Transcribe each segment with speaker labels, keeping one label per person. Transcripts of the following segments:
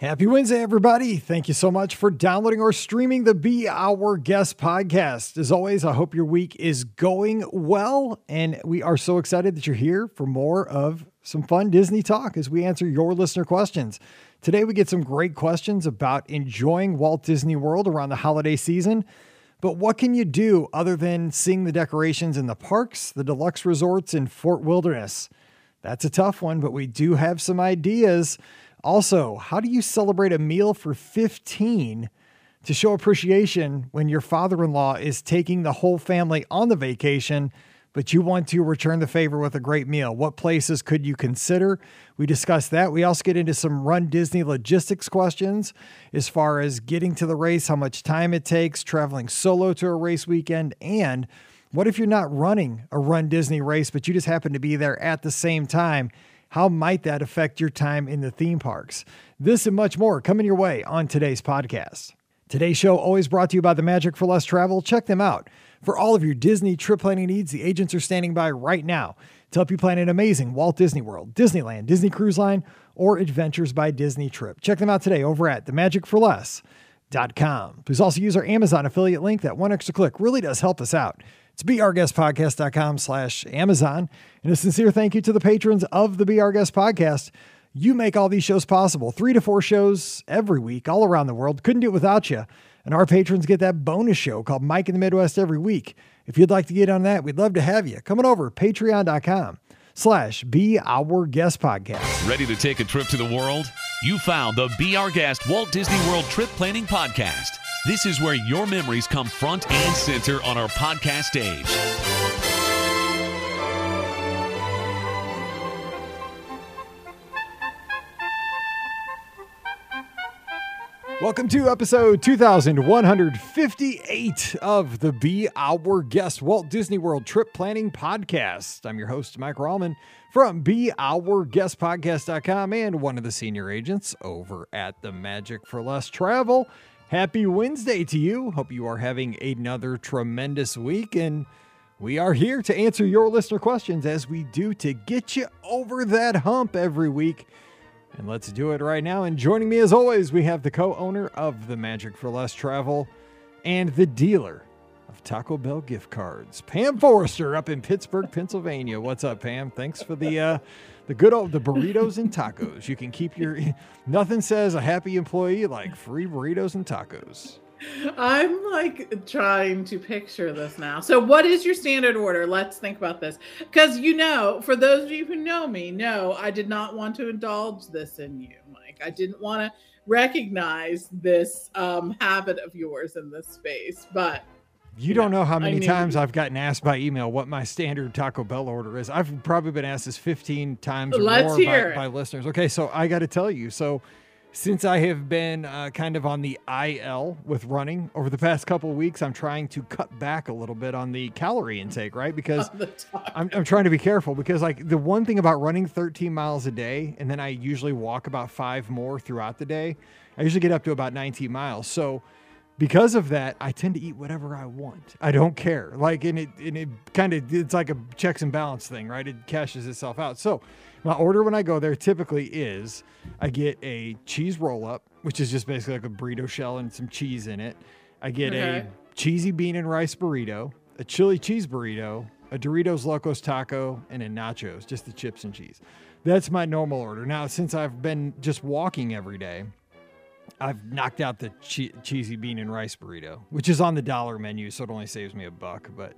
Speaker 1: Happy Wednesday, everybody. Thank you so much for downloading or streaming the Be Our Guest podcast. As always, I hope your week is going well. And we are so excited that you're here for more of some fun Disney talk as we answer your listener questions. Today, we get some great questions about enjoying Walt Disney World around the holiday season. But what can you do other than seeing the decorations in the parks, the deluxe resorts, and Fort Wilderness? That's a tough one, but we do have some ideas. Also, how do you celebrate a meal for 15 to show appreciation when your father in law is taking the whole family on the vacation, but you want to return the favor with a great meal? What places could you consider? We discuss that. We also get into some Run Disney logistics questions as far as getting to the race, how much time it takes, traveling solo to a race weekend, and what if you're not running a Run Disney race, but you just happen to be there at the same time? How might that affect your time in the theme parks? This and much more coming your way on today's podcast. Today's show always brought to you by the Magic for Less Travel. Check them out. For all of your Disney trip planning needs, the agents are standing by right now to help you plan an amazing Walt Disney World, Disneyland, Disney Cruise Line, or Adventures by Disney trip. Check them out today over at themagicforless.com. Please also use our Amazon affiliate link. That one extra click really does help us out. It's beourguestpodcast.com slash Amazon. And a sincere thank you to the patrons of the Be Our Guest podcast. You make all these shows possible. Three to four shows every week, all around the world. Couldn't do it without you. And our patrons get that bonus show called Mike in the Midwest every week. If you'd like to get on that, we'd love to have you. Coming over, patreon.com slash Be Our Guest Podcast.
Speaker 2: Ready to take a trip to the world? You found the Be Our Guest Walt Disney World Trip Planning Podcast. This is where your memories come front and center on our podcast stage.
Speaker 1: Welcome to episode 2158 of the Be Our Guest Walt Disney World Trip Planning Podcast. I'm your host, Mike Rallman from BeOurGuestPodcast.com and one of the senior agents over at the Magic for Less Travel. Happy Wednesday to you. Hope you are having another tremendous week. And we are here to answer your listener questions as we do to get you over that hump every week. And let's do it right now. And joining me as always, we have the co owner of the Magic for Less Travel and the dealer of Taco Bell gift cards, Pam Forrester up in Pittsburgh, Pennsylvania. What's up, Pam? Thanks for the. Uh, the good old the burritos and tacos. You can keep your nothing says a happy employee like free burritos and tacos.
Speaker 3: I'm like trying to picture this now. So, what is your standard order? Let's think about this. Because, you know, for those of you who know me, no, I did not want to indulge this in you, Mike. I didn't want to recognize this um, habit of yours in this space. But
Speaker 1: you don't know how many times I've gotten asked by email what my standard Taco Bell order is. I've probably been asked this 15 times or more by, by listeners. Okay, so I got to tell you. So, since I have been uh, kind of on the IL with running over the past couple of weeks, I'm trying to cut back a little bit on the calorie intake, right? Because
Speaker 3: on the top.
Speaker 1: I'm, I'm trying to be careful because like the one thing about running 13 miles a day and then I usually walk about five more throughout the day. I usually get up to about 19 miles. So because of that, I tend to eat whatever I want. I don't care. Like and it and it kind of it's like a checks and balance thing, right? It cashes itself out. So my order when I go there typically is I get a cheese roll up, which is just basically like a burrito shell and some cheese in it. I get
Speaker 3: Okay.
Speaker 1: a cheesy bean and rice burrito, a chili cheese burrito, a Doritos Locos taco, and a nachos, just the chips and cheese. That's my normal order. Now, since I've been just walking every day, I've knocked out the che- cheesy bean and rice burrito, which is on the dollar menu, so it only saves me a buck, but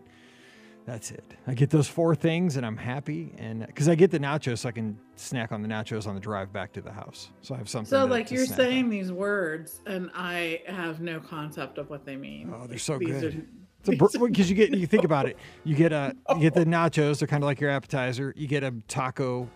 Speaker 1: that's it. I get those four things and I'm happy. And because I get the nachos, so I can snack on the nachos on the drive back to the house. So I have something.
Speaker 3: So,
Speaker 1: to-
Speaker 3: like,
Speaker 1: to
Speaker 3: you're
Speaker 1: snack on.
Speaker 3: saying these words, and I have no concept of what they mean.
Speaker 1: Oh, they're so
Speaker 3: These
Speaker 1: good.
Speaker 3: are-
Speaker 1: because you get you think about it, you get a you get the nachos. They're kind of like your appetizer. You get a taco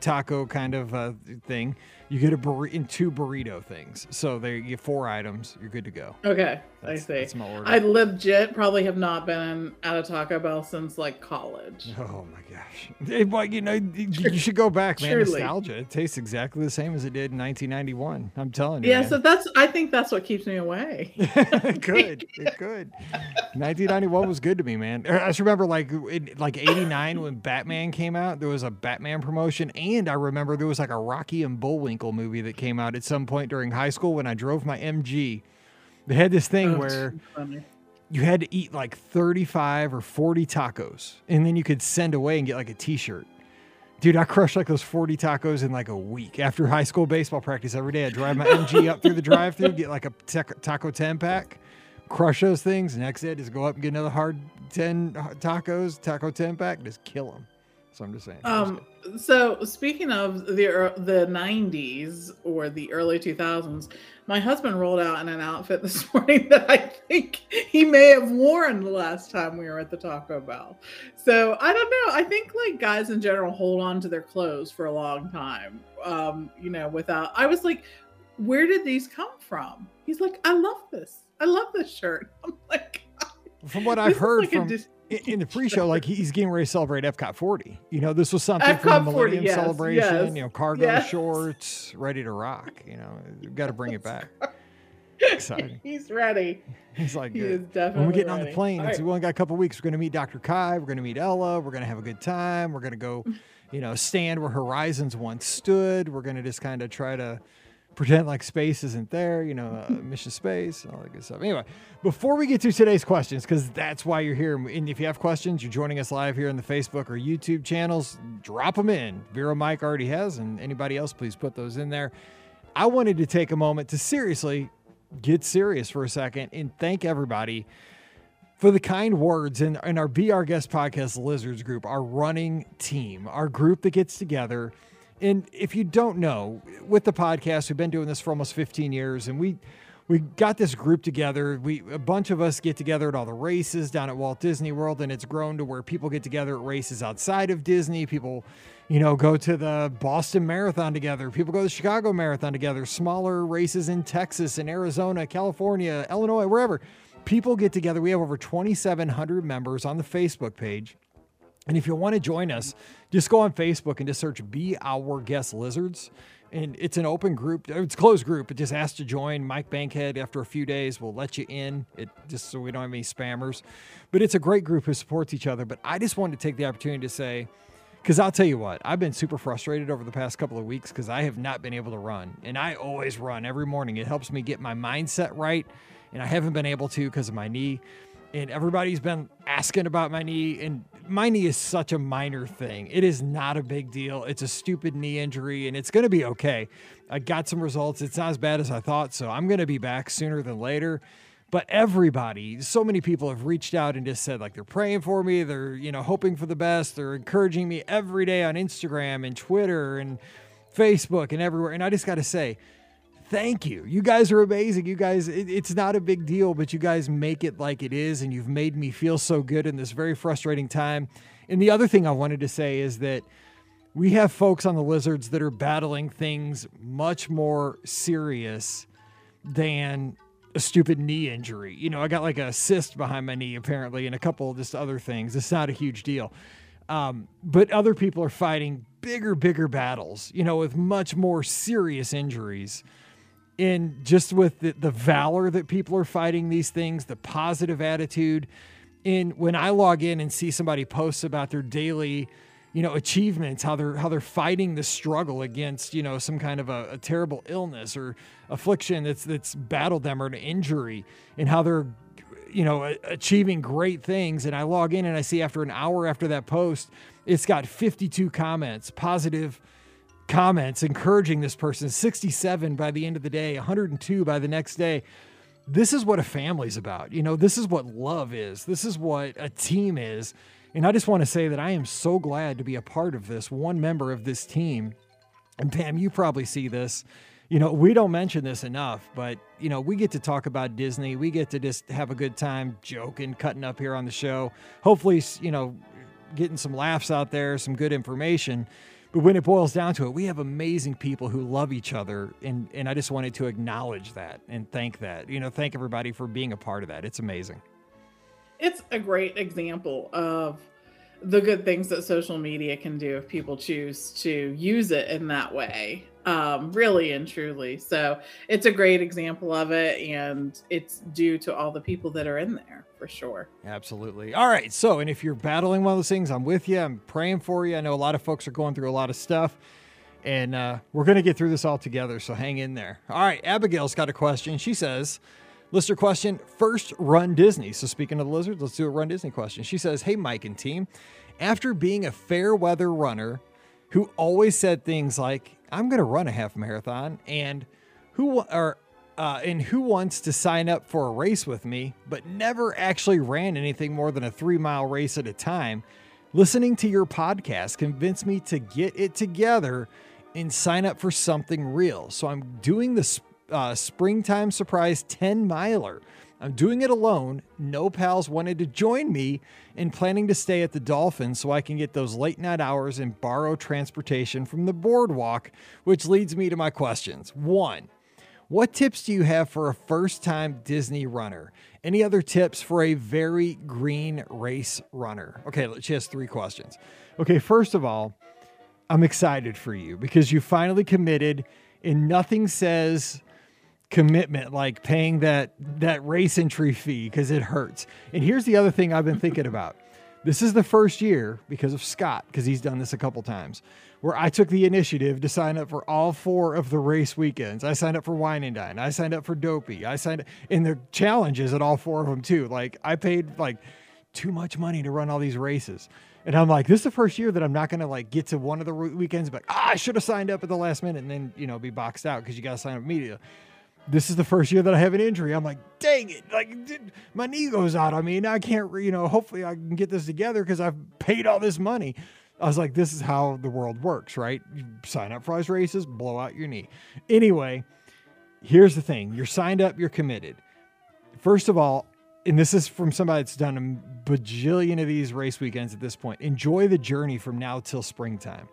Speaker 1: taco kind of uh, thing. You get a burrito in two burrito things. So there you get four items. You're good to go.
Speaker 3: Okay,
Speaker 1: That's-
Speaker 3: I see.
Speaker 1: that's my order.
Speaker 3: I legit probably have not been at a Taco Bell since like college.
Speaker 1: Oh my gosh! Eh, Well, you know, you should go back, man.
Speaker 3: Surely.
Speaker 1: Nostalgia. It tastes exactly the same as it did in 1991. I'm telling you.
Speaker 3: Yeah,
Speaker 1: man.
Speaker 3: so that's I think that's what keeps me away.
Speaker 1: good. could. It could. 1991 was good to me, man. I just remember like in like 89 when Batman came out, there was a Batman promotion. And I remember there was like a Rocky and Bullwinkle movie that came out at some point during high school when I drove my MG. They had this thing
Speaker 3: Oh,
Speaker 1: where you had to eat like 35 or 40 tacos and then you could send away and get like a t-shirt. Dude i crushed like those 40 tacos in like a week. After high school baseball practice every day i drive my mg up through the drive through get like a tac- taco 10 pack crush those things next day just go up and get another hard 10 uh, tacos taco 10 pack just kill them so i'm just saying
Speaker 3: Um, so speaking of the the 90s or the early 2000s, my husband rolled out in an outfit this morning that I think he may have worn the last time we were at the Taco Bell. So I don't know. I think like guys in general hold on to their clothes for a long time. Um, you know, without I was like, where did these come from? He's like, I love this. I love this shirt. I'm like,
Speaker 1: from what i've heard
Speaker 3: like
Speaker 1: from
Speaker 3: dis-
Speaker 1: in, the pre-show, like he's getting ready to celebrate Epcot 40. You know, this was something from
Speaker 3: Epcot
Speaker 1: the
Speaker 3: 40,
Speaker 1: Millennium
Speaker 3: yes,
Speaker 1: celebration.
Speaker 3: yes,
Speaker 1: You know, cargo
Speaker 3: yes.
Speaker 1: shorts, ready to rock. You know, we've got to bring it back. Exciting.
Speaker 3: He's ready.
Speaker 1: He's like,
Speaker 3: He
Speaker 1: good.
Speaker 3: is definitely
Speaker 1: when we get on the plane, it's,
Speaker 3: right.
Speaker 1: we only got a couple weeks. We're going to meet Dr. Kai. We're going to meet Ella. We're going to have a good time. We're going to go, you know, stand where Horizons once stood. We're going to just kind of try to pretend like space isn't there, you know, uh, mission space, all that good stuff. Anyway, before we get to today's questions, because that's why you're here, and if you have questions, you're joining us live here on the Facebook or YouTube channels, drop them in. Vera Mike already has, and anybody else, please put those in there. I wanted to take a moment to seriously get serious for a second and thank everybody for the kind words in, in our Be Our Guest podcast Lizards group, our running team, our group that gets together. And if you don't know, with the podcast, we've been doing this for almost 15 years, and we we got this group together. We a bunch of us get together at all the races down at Walt Disney World, and it's grown to where people get together at races outside of Disney. People, you know, go to the Boston Marathon together. People go to the Chicago Marathon together. Smaller races in Texas and Arizona, California, Illinois, wherever. People get together. We have over 2,700 members on the Facebook page. And if you want to join us, just go on Facebook and just search Be Our Guest Lizards. And it's an open group. It's a closed group. It just asks to join. Mike Bankhead, after a few days, will let you in. It just so we don't have any spammers. But it's a great group who supports each other. But I just wanted to take the opportunity to say, because I'll tell you what, I've been super frustrated over the past couple of weeks because I have not been able to run. And I always run every morning. It helps me get my mindset right. And I haven't been able to because of my knee and everybody's been asking about my knee and my knee is such a minor thing. It is not a big deal. It's a stupid knee injury and it's going to be okay. I got some results. It's not as bad as i thought so i'm going to be back sooner than later. But everybody so many people have reached out and just said like they're praying for me they're you know hoping for the best they're encouraging me every day on instagram and twitter and facebook and everywhere. And i just got to say thank you. You guys are amazing. You guys, it, it's not a big deal, but you guys make it like it is, and you've made me feel so good in this very frustrating time. And the other thing I wanted to say is that we have folks on the Lizards that are battling things much more serious than a stupid knee injury. You know, I got like a cyst behind my knee apparently, and a couple of just other things. It's not a huge deal. Um, but other people are fighting bigger, bigger battles, you know, with much more serious injuries in just with the, the valor that people are fighting these things, the positive attitude. In when I log in and see somebody posts about their daily, you know, achievements, how they're how they're fighting the struggle against, you know, some kind of a, a terrible illness or affliction that's that's battled them or an injury, and how they're you know, achieving great things. And I log in and I see after an hour after that post, it's got 52 comments, positive comments encouraging this person, 67 by the end of the day, 102 by the next day. This is what a family's about. You know, this is what love is. This is what a team is. And I just want to say that I am so glad to be a part of this, one member of this team. And Pam, you probably see this. You know, we don't mention this enough, but you know, we get to talk about Disney. We get to just have a good time joking, cutting up here on the show. Hopefully, you know, getting some laughs out there, some good information. But when it boils down to it, we have amazing people who love each other. And, and I just wanted to acknowledge that and thank that. You know, thank everybody for being a part of that. It's amazing.
Speaker 3: it's a great example of the good things that social media can do if people choose to use it in that way. Um, really and truly. So it's a great example of it, and it's due to all the people that are in there for sure.
Speaker 1: Absolutely. All right. So, and if you're battling one of those things, I'm with you. I'm praying for you. I know a lot of folks are going through a lot of stuff, and uh, we're going to get through this all together. So hang in there. All right. Abigail's got a question. She says, Listener question first run Disney. So, speaking of the lizards, let's do a run Disney question. She says, Hey, Mike and team, after being a fair weather runner who always said things like, I'm going to run a half marathon, and who or uh, and who wants to sign up for a race with me, but never actually ran anything more than a three mile race at a time. Listening to your podcast convinced me to get it together and sign up for something real. So I'm doing the uh, springtime surprise 10 miler. I'm doing it alone. No pals wanted to join me and planning to stay at the Dolphin so I can get those late night hours and borrow transportation from the boardwalk, which leads me to my questions. One, what tips do you have for a first time Disney runner? Any other tips for a very green race runner? Okay, she has three questions. Okay, first of all, I'm excited for you because you finally committed, and nothing says commitment like paying that that race entry fee because it hurts. And here's the other thing I've been thinking about. This is the first year because of Scott because he's done this a couple times where I took the initiative to sign up for all four of the race weekends. I signed up for Wine and Dine. I signed up for Dopey. I signed in the challenges at all four of them too. Like I paid like too much money to run all these races. And I'm like, this is the first year that I'm not going to like get to one of the weekends, but ah, I should have signed up at the last minute and then, you know, be boxed out because you got to sign up immediately this is the first year that I have an injury. I'm like, dang it. Like my knee goes out on me and I can't, you know, hopefully I can get this together because I've paid all this money. I was like, this is how the world works, right? You sign up for these races, blow out your knee. Anyway, here's the thing you're signed up, you're committed. First of all, and this is from somebody that's done a bajillion of these race weekends at this point, enjoy the journey from now till springtime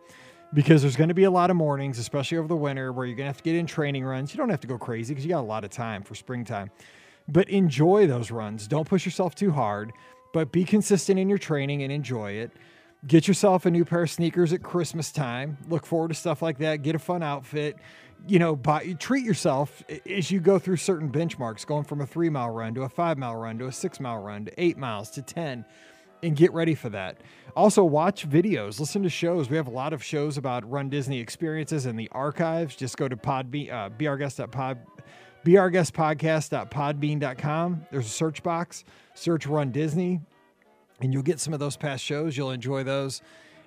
Speaker 1: because there's going to be a lot of mornings, especially over the winter, where you're going to have to get in training runs. You don't have to go crazy because you got a lot of time for springtime, but enjoy those runs. Don't push yourself too hard, but be consistent in your training and enjoy it. Get yourself a new pair of sneakers at Christmas time. Look forward to stuff like that. Get a fun outfit. You know, buy, treat yourself as you go through certain benchmarks, going from a three mile run to a five mile run to a six mile run to eight miles to 10 and get ready for that. Also, watch videos, listen to shows. We have a lot of shows about Run Disney experiences in the archives. Just go to podbe- uh, brguest.pod, beourguestpodcast.podbean.com. There's a search box, search Run Disney, and you'll get some of those past shows. You'll enjoy those,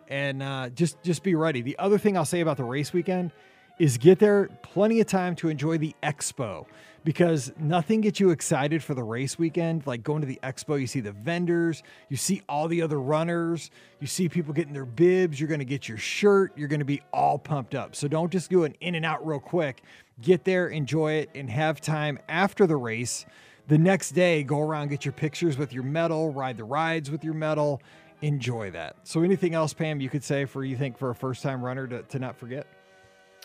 Speaker 1: and uh, just just be ready. The other thing I'll say about the race weekend is get there plenty of time to enjoy the expo because nothing gets you excited for the race weekend. Like going to the expo, you see the vendors, you see all the other runners, you see people getting their bibs, you're going to get your shirt, you're going to be all pumped up. So don't just do an in and out real quick. Get there, enjoy it, and have time after the race. The next day, go around, get your pictures with your medal, ride the rides with your medal. Enjoy that. So, anything else, Pam, you could say for you think for a first time runner to, to not forget?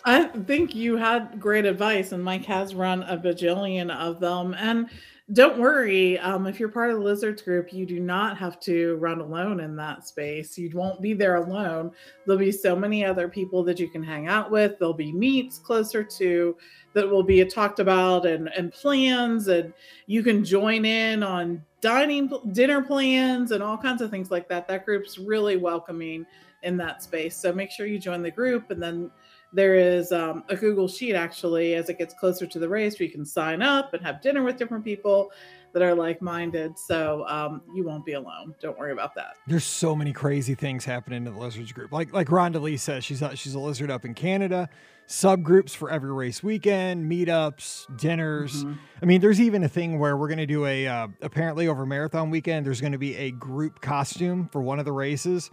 Speaker 3: I think you had great advice, and Mike has run a bajillion of them. And don't worry, um, if you're part of the Lizards group, you do not have to run alone in that space. You won't be there alone. There'll be so many other people that you can hang out with. There'll be meets closer to that will be talked about and, and plans, and you can join in on dining dinner plans and all kinds of things like that. That group's really welcoming in that space. So make sure you join the group and then there is um, a Google Sheet actually as it gets closer to the race where you can sign up and have dinner with different people that are like minded. So um, you won't be alone. Don't worry about that.
Speaker 1: There's so many crazy things happening in the lizards group. Like like Rhonda Lee says, she's a, she's a lizard up in Canada. Subgroups for every race weekend, meetups, dinners. Mm-hmm. I mean, there's even a thing where we're going to do a uh, apparently over marathon weekend. There's going to be a group costume for one of the races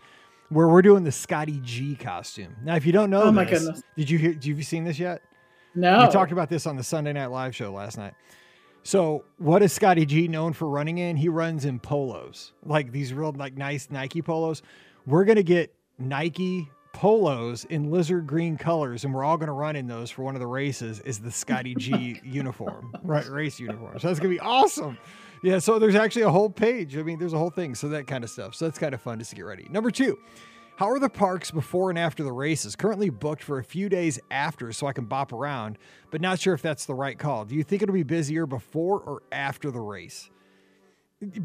Speaker 1: where we're doing the Scotty G costume. Now, if you don't know, oh my goodness, did you hear? Have you seen this yet?
Speaker 3: No.
Speaker 1: We talked about this on the Sunday Night Live show last night. So, what is Scotty G known for running in? He runs in polos, like these real like nice Nike polos. We're gonna get Nike polos in lizard green colors, and we're all gonna run in those for one of the races. Is the Scotty G oh uniform, right? Race uniform. So that's gonna be awesome. Yeah, so there's actually a whole page. I mean, there's a whole thing. So that kind of stuff. So that's kind of fun just to get ready. Number two, How are the parks before and after the races? Currently booked for a few days after so I can bop around, but not sure if that's the right call. Do you think it'll be busier before or after the race?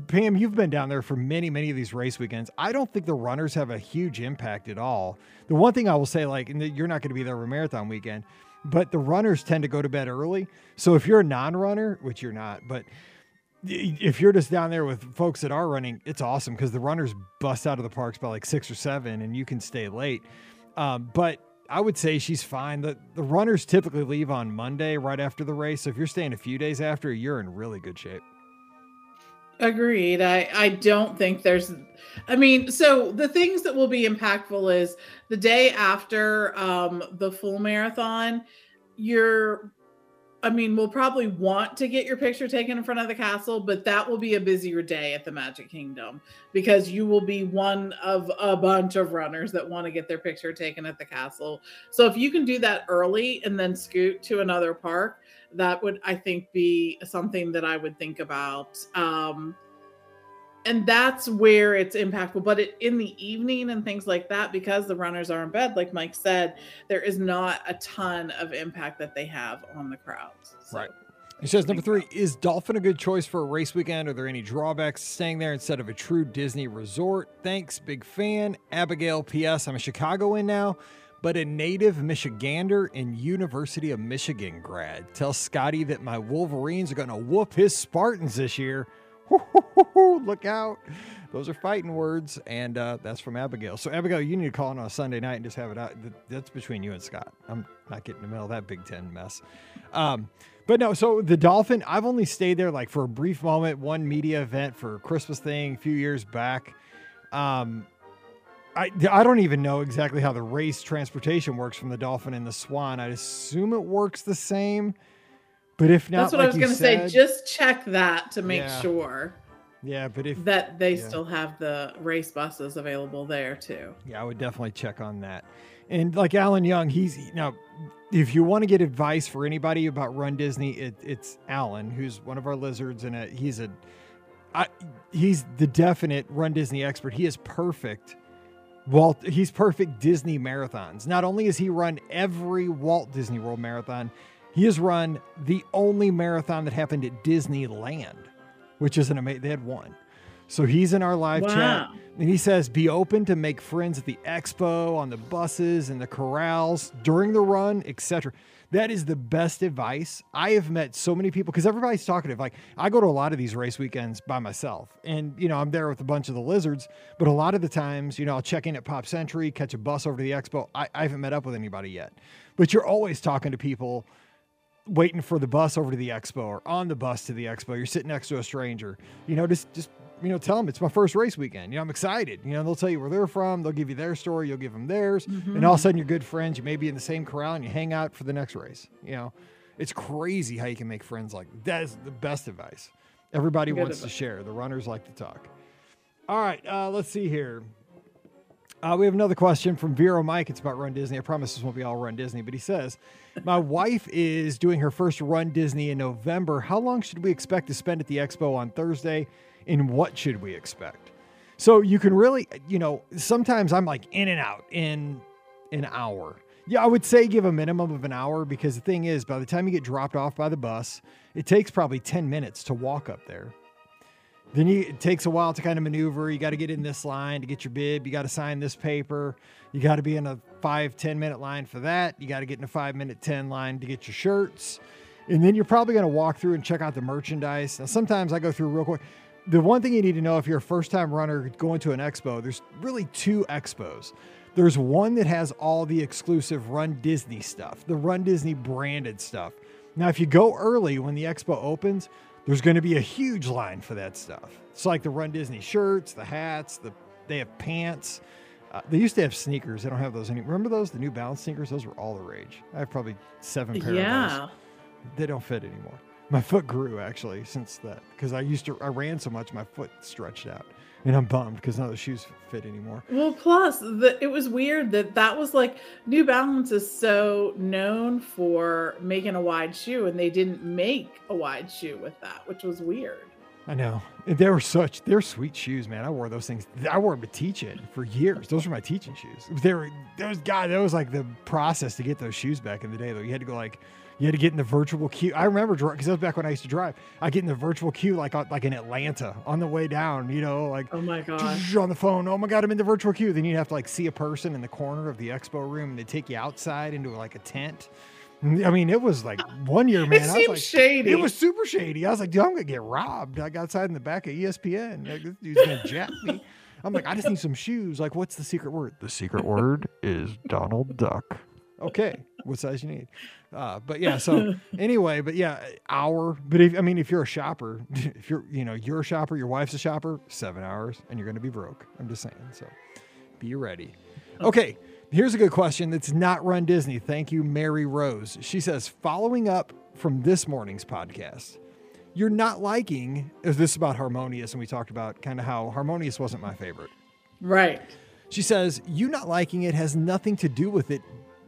Speaker 1: Pam, you've been down there for many, many of these race weekends. I don't think the runners have a huge impact at all. The one thing I will say, like, and you're not going to be there for marathon weekend, but the runners tend to go to bed early. So if you're a non runner, which you're not, but if you're just down there with folks that are running, it's awesome because the runners bust out of the parks by like six or seven and you can stay late. Um, but I would say she's fine. The, the runners typically leave on Monday right after the race. So if you're staying a few days after, you're in really good shape.
Speaker 3: Agreed. I, I don't think there's, I mean, so the things that will be impactful is the day after um, the full marathon, you're, I mean, we'll probably want to get your picture taken in front of the castle, but that will be a busier day at the Magic Kingdom because you will be one of a bunch of runners that want to get their picture taken at the castle. So if you can do that early and then scoot to another park, that would i think be something that i would think about um and that's where it's impactful but it, in the evening and things like that because the runners are in bed like mike said there is not a ton of impact that they have on the crowds
Speaker 1: so. right he says number three is dolphin a good choice for a race weekend are there any drawbacks staying there instead of a true disney resort thanks big fan abigail ps i'm a chicagoan now but a native Michigander and University of Michigan grad. Tell Scotty that my Wolverines are going to whoop his Spartans this year. Look out. Those are fighting words, and uh, that's from Abigail. So, Abigail, you need to call in on a Sunday night and just have it out. That's between you and Scott. I'm not getting in the middle of that Big Ten mess. Um, but no, so the Dolphin, I've only stayed there like for a brief moment, one media event for a Christmas thing a few years back. Um, I, I don't even know exactly how the race transportation works from the Dolphin and the Swan. I assume it works the same, but if not,
Speaker 3: that's what
Speaker 1: like
Speaker 3: I was going to say. Just check that to make yeah. sure.
Speaker 1: Yeah, but if
Speaker 3: that they yeah. still have the race buses available there too.
Speaker 1: Yeah, I would definitely check on that. And like Alan Young, he's you now if you want to get advice for anybody about Run Disney, it, it's Alan, who's one of our lizards, and a, he's a I, he's the definite Run Disney expert. He is perfect Walt, he's perfect Disney marathons. Not only has he run every Walt Disney World marathon, he has run the only marathon that happened at Disneyland, which is an amazing. They had one. So he's in our live wow. chat and he says, be open to make friends at the expo, on the buses, and the corrals during the run, etc. That is the best advice. I have met so many people because everybody's talkative. Like I go to a lot of these race weekends by myself, and you know I'm there with a bunch of the lizards. But a lot of the times, you know, I'll check in at Pop Century, catch a bus over to the expo. I, I haven't met up with anybody yet, but you're always talking to people waiting for the bus over to the expo or on the bus to the expo. You're sitting next to a stranger. You know, just just you know, tell them it's my first race weekend. You know, I'm excited. You know, they'll tell you where they're from. They'll give you their story. You'll give them theirs. Mm-hmm. And all of a sudden, you're good friends. You may be in the same corral and you hang out for the next race. You know, it's crazy how you can make friends like that. that is the best advice. Everybody good wants advice. to share. The runners like to talk. All right, uh, let's see here. Uh, we have another question from Vero Mike. It's about Run Disney. I promise this won't be all Run Disney, but he says, My wife is doing her first Run Disney in November. How long should we expect to spend at the expo on Thursday? and what should we expect? So you can really, you know, sometimes I'm like in and out in an hour. Yeah, I would say give a minimum of an hour because the thing is, by the time you get dropped off by the bus, it takes probably 10 minutes to walk up there. Then you, it takes a while to kind of maneuver. You got to get in this line to get your bib. You got to sign this paper. You got to be in a five ten minute line for that. You got to get in a five minute 10 line to get your shirts. And then you're probably going to walk through and check out the merchandise. Now, sometimes I go through real quick the one thing you need to know if you're a first time runner going to an expo, there's really two expos. There's one that has all the exclusive Run Disney stuff, the Run Disney branded stuff. Now, if you go early when the expo opens, there's going to be a huge line for that stuff. It's like the Run Disney shirts, the hats, the they have pants. Uh, they used to have sneakers. They don't have those anymore. Remember those? The New Balance sneakers? Those were all the rage. I have probably seven pairs. yeah. They don't fit anymore. My foot grew actually since that because I used to I ran so much my foot stretched out, and I'm bummed because none of the shoes fit anymore.
Speaker 3: Well, plus the, it was weird that that was like New Balance is so known for making a wide shoe, and they didn't make a wide shoe with that, which was weird.
Speaker 1: I know. They were such they're sweet shoes, man. I wore those things. I wore them to teach in for years. Those were my teaching shoes. They were those God, that was like the process to get those shoes back in the day though. You had to go like you had to get in the virtual queue. I remember because that was back when I used to drive. I get in the virtual queue like uh, like in Atlanta on the way down, you know, like
Speaker 3: Oh my gosh.
Speaker 1: on the phone. Oh my god, I'm in the virtual queue. Then you'd have to like see a person in the corner of the expo room and they take you outside into like a tent. I mean, it was like one year, man.
Speaker 3: it
Speaker 1: I was like,
Speaker 3: shady.
Speaker 1: it was super shady. I was like, dude, I'm gonna get robbed. I got outside in the back of ESPN. Like, this dude's gonna jack me. I'm like, I just need some shoes. Like, what's the secret word? The secret word is Donald Duck. Okay, what size you need? Uh, but yeah, so anyway, but yeah, hour. But if I mean, if you're a shopper, if you're you know you're a shopper, your wife's a shopper, seven hours, and you're gonna be broke. I'm just saying. So be ready. Okay, here's a good question that's not Run Disney. Thank you, Mary Rose. She says, following up from this morning's podcast, you're not liking, is this about Harmonious? And we talked about kind of how Harmonious wasn't my favorite.
Speaker 3: right.
Speaker 1: She says, you not liking it has nothing to do with it.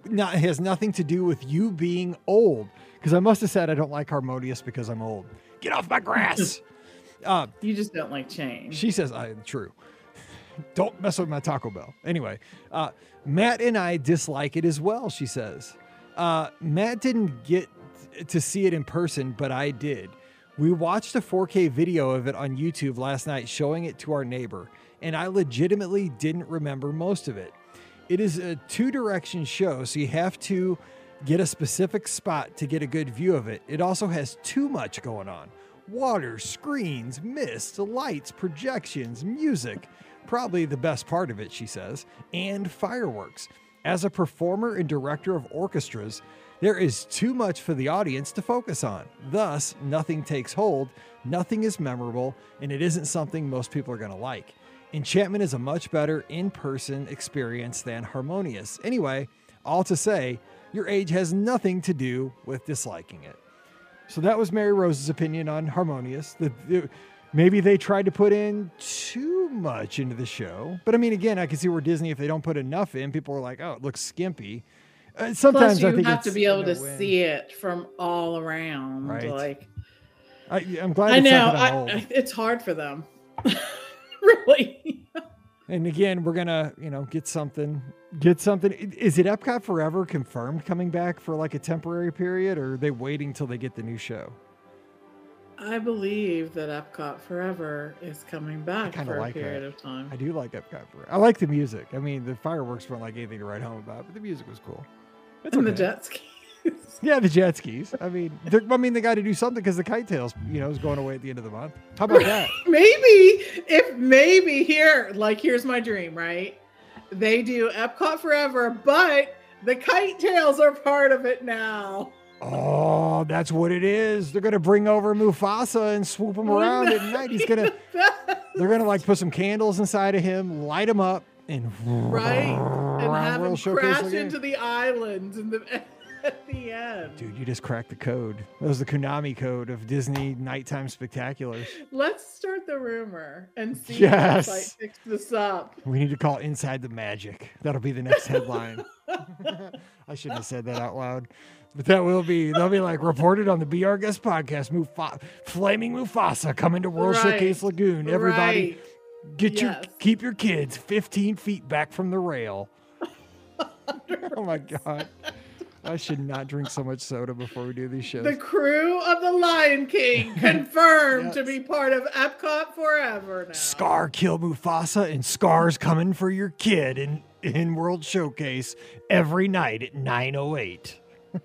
Speaker 1: Not, it has nothing to do with you being old. Because I must have said I don't like Harmonious because I'm old. Get off my grass. uh,
Speaker 3: You just don't like change.
Speaker 1: she says, I'm true. Don't mess with my Taco Bell. Anyway, uh, Matt and I dislike it as well, she says. Uh, Matt didn't get to see it in person, but I did. We watched a 4K video of it on YouTube last night showing it to our neighbor, and I legitimately didn't remember most of it. It is a two direction show, so you have to get a specific spot to get a good view of it. It also has too much going on water, screens, mist, lights, projections, music. Probably the best part of it, she says, and fireworks. As a performer and director of orchestras, there is too much for the audience to focus on. Thus, nothing takes hold, nothing is memorable, and it isn't something most people are going to like. Enchantment is a much better in person experience than Harmonious. Anyway, all to say, your age has nothing to do with disliking it. So that was Mary Rose's opinion on Harmonious. The, the- maybe they tried to put in too much into the show. But I mean, again, I can see where Disney, if they don't put enough in, people are like, oh, it looks skimpy. Uh, sometimes
Speaker 3: Plus,
Speaker 1: I
Speaker 3: you have to be able to
Speaker 1: no-win.
Speaker 3: see it from all around.
Speaker 1: Right.
Speaker 3: Like
Speaker 1: I, I'm glad
Speaker 3: I
Speaker 1: it's
Speaker 3: know,
Speaker 1: not that I'm
Speaker 3: I,
Speaker 1: old.
Speaker 3: I- it's hard for them. really.
Speaker 1: And again, we're gonna, you know, get something. Get something. Is it Epcot Forever confirmed coming back for like a temporary period, or are they waiting till they get the new show?
Speaker 3: I believe that Epcot Forever is coming back for
Speaker 1: like
Speaker 3: a
Speaker 1: that.
Speaker 3: period of time.
Speaker 1: I do like Epcot Forever. I like the music. I mean, the fireworks weren't like anything to write home about, but the music was cool. It's
Speaker 3: and the
Speaker 1: okay.
Speaker 3: jet skis.
Speaker 1: Yeah, the jet skis. I mean, they're- I mean, they got to do something because the KiteTails, you know, is going away at the end of the month. How about that?
Speaker 3: maybe if maybe here, like here's my dream, right? They do Epcot Forever, but the KiteTails are part of it now.
Speaker 1: Oh, that's what it is. They're gonna bring over Mufasa and swoop him around at night. He's gonna. They're gonna like put some candles inside of him, light him up, and
Speaker 3: right and have him crash into the island and the, at the end.
Speaker 1: Dude, you just cracked the code. That was the Konami code of Disney nighttime spectaculars.
Speaker 3: Let's start the rumor and see
Speaker 1: Yes.
Speaker 3: if site picks this up.
Speaker 1: We need to call Inside the Magic. That'll be the next headline. I shouldn't have said that out loud. But that will be, they'll be like reported on the BR Guest podcast. Mufa- Flaming Mufasa coming to World
Speaker 3: Right.
Speaker 1: Showcase Lagoon. Everybody,
Speaker 3: Right.
Speaker 1: get your keep your kids 15 feet back from the rail. oh my God. I should not drink so much soda before we do these shows.
Speaker 3: The crew of the Lion King confirmed to be part of Epcot Forever now.
Speaker 1: Scar kill Mufasa and Scar's coming for your kid in, in World Showcase every night at 908.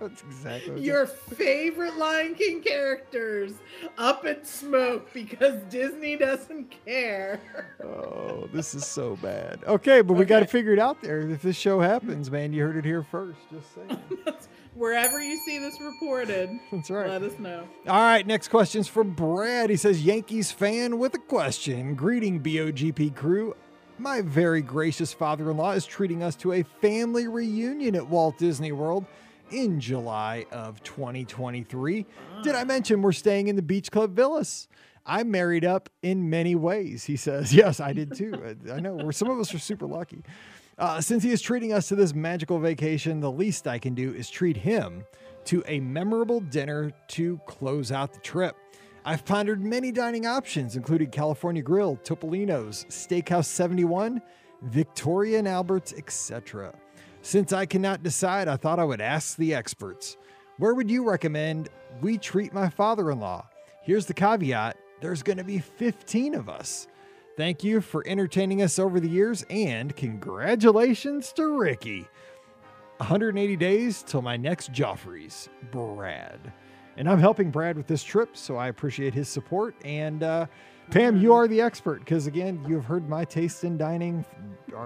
Speaker 1: That's exactly what
Speaker 3: Your favorite Lion King characters up in smoke because Disney doesn't care.
Speaker 1: Oh, this is so bad. Okay, but we got to figure it out there. If this show happens, man, you heard it here first. Just saying.
Speaker 3: Wherever you see this reported,
Speaker 1: That's right.
Speaker 3: let us know.
Speaker 1: All right, next question's from Brad. He says, Yankees fan with a question. Greeting, BOGP crew. My very gracious father in law is treating us to a family reunion at Walt Disney World in July of 2023. Did I mention we're staying in the Beach Club Villas? I'm married up in many ways, he says. Yes, I did too. I- I know. We're, some of us are super lucky. Uh, since he is treating us to this magical vacation, the least I can do is treat him to a memorable dinner to close out the trip. I've pondered many dining options, including California Grill, Topolino's, Steakhouse 71, Victoria and Albert's, etc. Since I cannot decide, I thought I would ask the experts. Where would you recommend we treat my father in law? Here's the caveat there's going to be 15 of us. Thank you for entertaining us over the years, and congratulations to Ricky. 180 days till my next Joffrey's, Brad. And I'm helping Brad with this trip, so I appreciate his support. And uh, Pam, you are the expert because, again, you have heard my taste in dining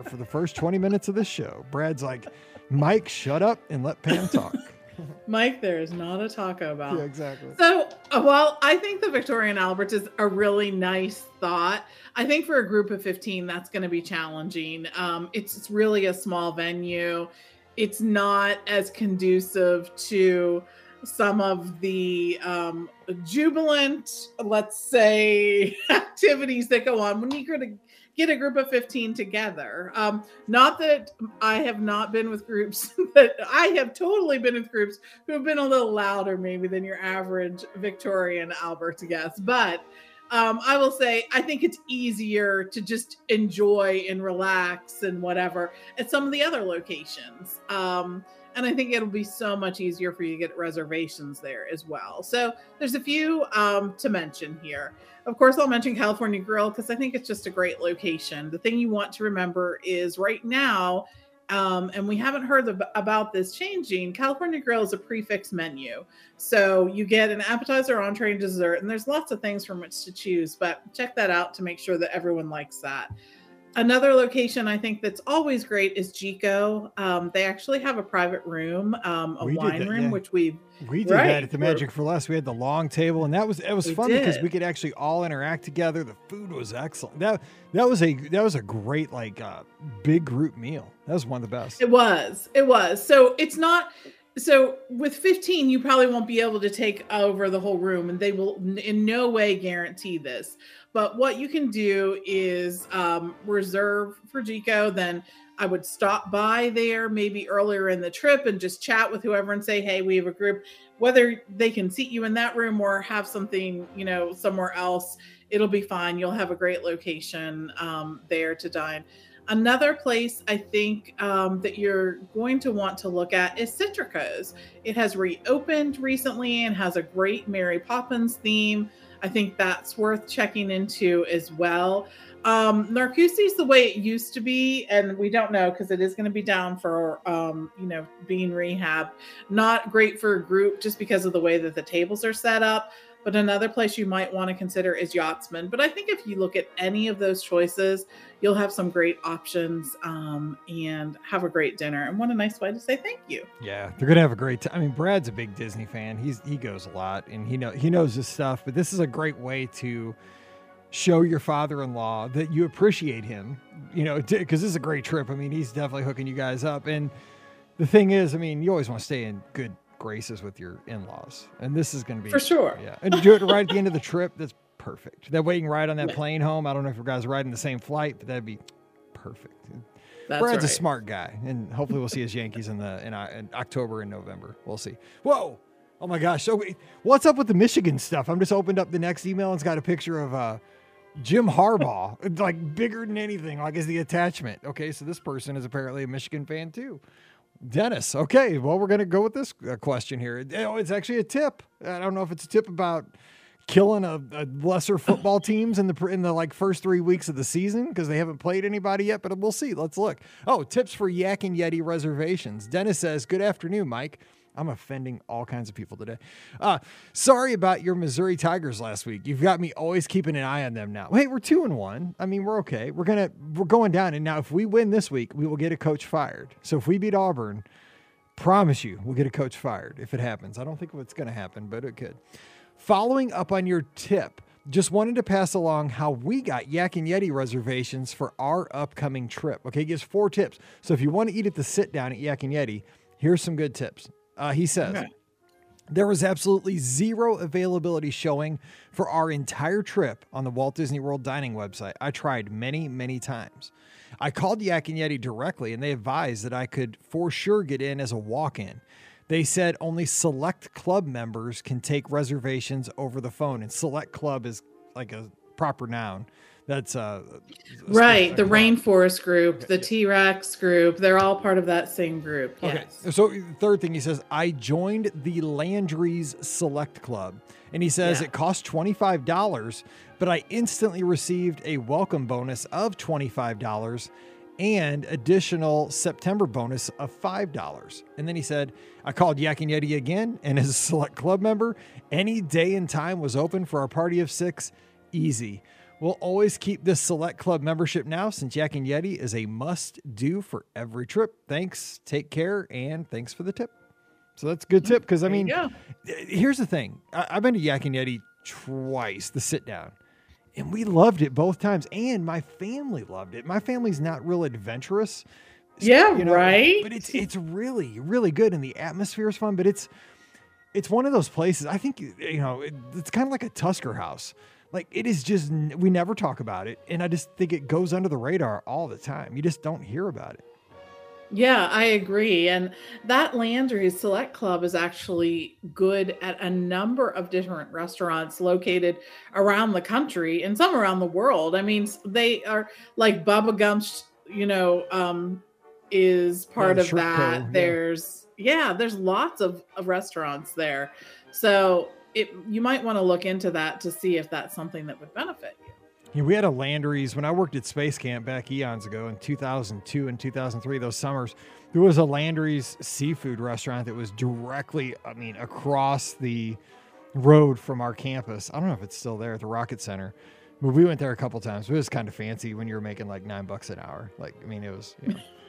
Speaker 1: for the first 20 minutes of this show. Brad's like, Mike, shut up and let Pam talk.
Speaker 3: Mike, there is not a taco about.
Speaker 1: Yeah, exactly.
Speaker 3: So, uh, well, I think the Victoria and Albert is a really nice thought. I think for a group of 15, that's going to be challenging. Um, it's, it's really a small venue. It's not as conducive to some of the um, jubilant, let's say, activities that go on when you're going to get a group of 15 together. Um, not that I have not been with groups that I have totally been with groups who have been a little louder, maybe, than your average Victoria and Albert guest. But um, I will say, I think it's easier to just enjoy and relax and whatever at some of the other locations. Um, and I think it'll be so much easier for you to get reservations there as well. So there's a few um, to mention here. Of course, I'll mention California Grill because I think it's just a great location. The thing you want to remember is right now, um, and we haven't heard about this changing. California Grill is a prix fixe menu. So you get an appetizer, entree, and dessert, and there's lots of things from which to choose, but check that out to make sure that everyone likes that. Another location I think that's always great is Jiko. Um, they actually have a private room, um, a
Speaker 1: We
Speaker 3: wine
Speaker 1: that,
Speaker 3: room,
Speaker 1: yeah.
Speaker 3: which we've
Speaker 1: We did
Speaker 3: Right,
Speaker 1: that at the Magic for Less. We had the long table, and that was it was
Speaker 3: We
Speaker 1: fun because we could actually all interact together. The food was excellent. That that was a that was a great like uh, big group meal. That was one of the best.
Speaker 3: It was. It was. So it's not. So with 15, you probably won't be able to take over the whole room, and they will in no way guarantee this. But what you can do is um, reserve for Jiko. Then I would stop by there maybe earlier in the trip and just chat with whoever and say, hey, we have a group. Whether they can seat you in that room or have something, you know, somewhere else, it'll be fine. You'll have a great location um, there to dine. Another place I think um, that you're going to want to look at is Citrico's. It has reopened recently and has a great Mary Poppins theme. I think that's worth checking into as well. Um, Narcoossee's the way it used to be, and we don't know because it is going to be down for um, you know being rehab. Not great for a group just because of the way that the tables are set up. But another place you might want to consider is Yachtsman. But I think if you look at any of those choices, you'll have some great options um, and have a great dinner. And what a nice way to say thank you.
Speaker 1: Yeah, they're gonna have a great time. I mean, Brad's a big Disney fan. He's he goes a lot, and he know he knows his stuff. But this is a great way to show your father-in-law that you appreciate him. You know, because this is a great trip. I mean, he's definitely hooking you guys up. And the thing is, I mean, you always want to stay in good graces with your in-laws, and this is gonna be
Speaker 3: For sure.
Speaker 1: Yeah, and do it right at the end of the trip. That's perfect. That way you can ride on that
Speaker 3: Yeah.
Speaker 1: plane home. I don't know if you guys are riding the same flight, but that'd be perfect.
Speaker 3: That's
Speaker 1: Brad's
Speaker 3: right.
Speaker 1: a smart guy, and hopefully we'll see his Yankees in the in, uh, in October and November. We'll see. Whoa! Oh my gosh! So what's up with the Michigan stuff? I'm just opened up the next email and it's got a picture of uh, Jim Harbaugh, It's like bigger than anything, like is the attachment. Okay, so this person is apparently a Michigan fan too. Dennis. Okay, well we're gonna go with this uh, question here. Oh, it's actually a tip. I don't know if it's a tip about killing a, a lesser football teams in the in the like first three weeks of the season because they haven't played anybody yet. But we'll see. Let's look. Oh, tips for Yak and Yeti reservations. Dennis says, "Good afternoon, Mike." I'm offending all kinds of people today. Uh, sorry about your Missouri Tigers last week. You've got me always keeping an eye on them now. Hey, we're two and one. I mean, we're okay. We're gonna we're going down. And now, if we win this week, we will get a coach fired. So if we beat Auburn, promise you, we'll get a coach fired if it happens. I don't think it's going to happen, but it could. Following up on your tip, just wanted to pass along how we got Yak and Yeti reservations for our upcoming trip. Okay, gives four tips. So if you want to eat at the sit down at Yak and Yeti, here's some good tips. Uh, he says,
Speaker 3: Okay.
Speaker 1: there was absolutely zero availability showing for our entire trip on the Walt Disney World dining website. I tried many, many times. I called Yak and Yeti directly and they advised that I could for sure get in as a walk in. They said only select club members can take reservations over the phone, and select club is like a proper noun. That's uh,
Speaker 3: Right. The rainforest group,
Speaker 1: Okay,
Speaker 3: the
Speaker 1: yeah.
Speaker 3: T Rex group, they're all part of that same group.
Speaker 1: Okay.
Speaker 3: Yes.
Speaker 1: So third thing he says, I joined the Landry's Select Club. And he says
Speaker 3: Yeah.
Speaker 1: it cost $25, but I instantly received a welcome bonus of $25 and additional September bonus of $5. And then he said, I called Yak and Yeti again, and as a select club member, any day and time was open for our party of six. Easy. We'll always keep this select club membership now since Yak and Yeti is a must do for every trip. Thanks, take care, and thanks for the tip. So that's a good tip because I mean,
Speaker 3: go.
Speaker 1: Eh, here's the thing I- I've been to Yak and Yeti twice, the sit down, and we loved it both times, and my family loved it. My family's not real adventurous.
Speaker 3: Yeah,
Speaker 1: you know,
Speaker 3: right.
Speaker 1: But it's it's really really good, and the atmosphere is fun. But it's it's one of those places. I think you know it, it's kind of like a Tusker house. Like it is just we never talk about it, and I just think it goes under the radar all the time. You just don't hear about it.
Speaker 3: Yeah, I agree. And that Landry's Select Club is actually good at a number of different restaurants located around the country and some around the world. I mean, they are like Bubba Gump's, you know, um, is part
Speaker 1: the
Speaker 3: of
Speaker 1: Co,
Speaker 3: that.
Speaker 1: yeah.
Speaker 3: There's, yeah, there's lots of, of restaurants there. So it, you might want to look into that to see if that's something that would benefit you.
Speaker 1: Yeah, we had a Landry's when I worked at Space Camp back eons ago in 2002 and 2003, those summers. There was a Landry's seafood restaurant that was directly, I mean, across the road from our campus. I don't know if it's still there at the Rocket Center, but we went there a couple times. It was kind of fancy when you were making like nine bucks an hour. Like, I mean, it was, you know,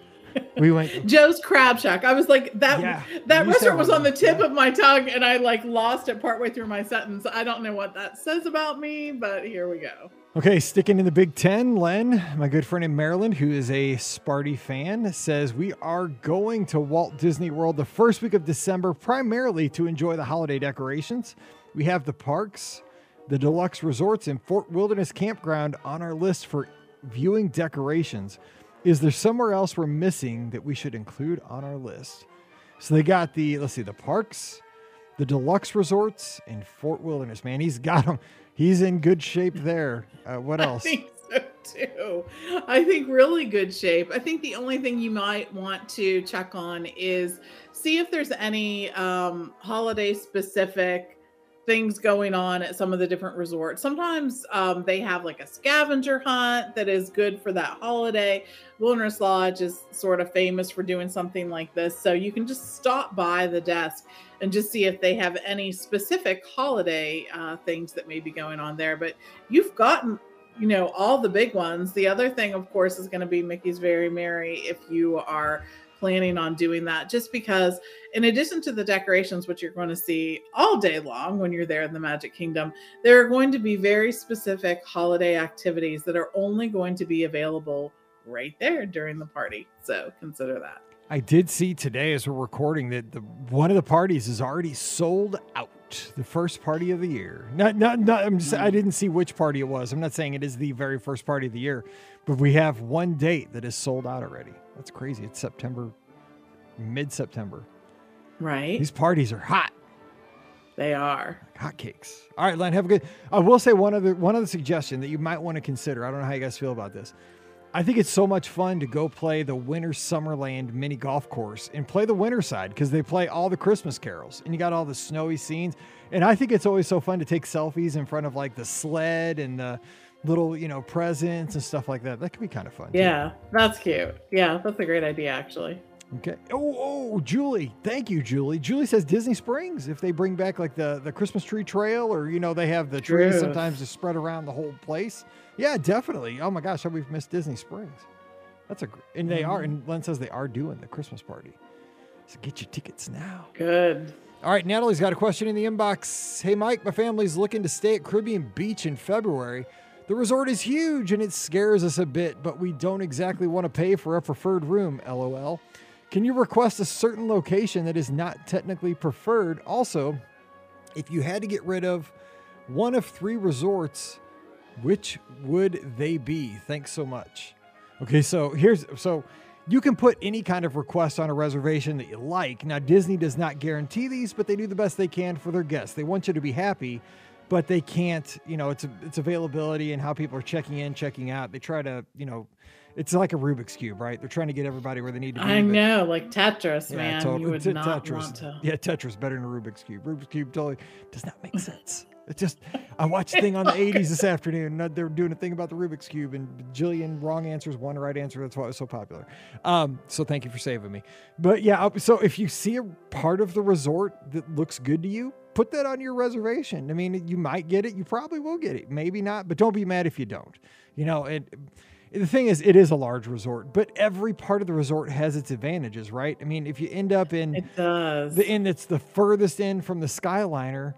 Speaker 1: we went.
Speaker 3: Joe's Crab Shack. I was like that.
Speaker 1: Yeah,
Speaker 3: that restaurant was on the tip of my tongue, and I like lost it partway through my sentence. I don't know what that says about me, but here we go.
Speaker 1: Okay, sticking in the Big Ten, Len, my good friend in Maryland, who is a Sparty fan, says we are going to Walt Disney World the first week of December, primarily to enjoy the holiday decorations. We have the parks, the deluxe resorts, and Fort Wilderness Campground on our list for viewing decorations. Is there somewhere else we're missing that we should include on our list? So they got the, let's see, the parks, the deluxe resorts, and Fort Wilderness. Man, he's got them. He's in good shape there. Uh, what else?
Speaker 3: I think so too. I think really good shape. I think the only thing you might want to check on is see if there's any um, holiday specific things going on at some of the different resorts. Sometimes um, they have like a scavenger hunt that is good for that holiday. Wilderness Lodge is sort of famous for doing something like this. So you can just stop by the desk and just see if they have any specific holiday uh, things that may be going on there. But you've gotten, you know, all the big ones. The other thing, of course, is going to be Mickey's Very Merry if you are planning on doing that, just because, in addition to the decorations, which you're going to see all day long when you're there in the Magic Kingdom, there are going to be very specific holiday activities that are only going to be available right there during the party. So consider that.
Speaker 1: I did see today as we're recording that the one of the parties is already sold out. The first party of the year. Not, not, not. I'm just. I mm. didn't see which party it was. I'm not saying it is the very first party of the year, but we have one date that is sold out already. That's crazy. It's September, mid-September.
Speaker 3: Right?
Speaker 1: These parties are hot.
Speaker 3: They are.
Speaker 1: hotcakes. All right, Len, have a good. I will say one other one other suggestion that you might want to consider. I don't know how you guys feel about this. I think it's so much fun to go play the Winter Summerland mini golf course and play the winter side because they play all the Christmas carols and you got all the snowy scenes. And I think it's always so fun to take selfies in front of like the sled and the little, you know, presents and stuff like that. That could be kind of fun. too.
Speaker 3: Yeah, that's cute. Yeah, that's a great idea, actually.
Speaker 1: Okay. Oh, oh, Julie. Thank you, Julie. Julie says Disney Springs. If they bring back like the the Christmas tree trail, or you know they have the trees sometimes to spread around the whole place. Yeah, definitely. Oh my gosh, how we've missed Disney Springs. That's a and they are. Mm-hmm. And Len says they are doing the Christmas party. So get your tickets now.
Speaker 3: Good.
Speaker 1: All right, Natalie's got a question in the inbox. Hey, Mike, my family's looking to stay at Caribbean Beach in February. The resort is huge and it scares us a bit, but we don't exactly want to pay for a preferred room, lol. Can you request a certain location that is not technically preferred? Also, if you had to get rid of one of three resorts, which would they be? Thanks so much. Okay, so here's so you can put any kind of request on a reservation that you like. Now, Disney does not guarantee these, but they do the best they can for their guests. They want you to be happy, but they can't, you know, it's it's availability and how people are checking in, checking out. They try to, you know, it's like a Rubik's cube, right? They're trying to get everybody where they need to be.
Speaker 3: I know, like Tetris,
Speaker 1: Yeah,
Speaker 3: man.
Speaker 1: totally.
Speaker 3: You would
Speaker 1: T-
Speaker 3: not
Speaker 1: Tetris.
Speaker 3: want to.
Speaker 1: Yeah, Tetris better than a Rubik's cube. Rubik's cube totally does not make sense. It just I watched a thing on the 80s this afternoon. and They were doing a thing about the Rubik's cube and Jillian wrong answers, one right answer. That's why it was so popular. Um, so thank you for saving me. But yeah, so if you see a part of the resort that looks good to you, put that on your reservation. I mean, you might get it. You probably will get it. Maybe not, but don't be mad if you don't. You know, and the thing is, it is a large resort, but every part of the resort has its advantages, right? I mean, if you end up in
Speaker 3: It does.
Speaker 1: the end that's the furthest end from the Skyliner,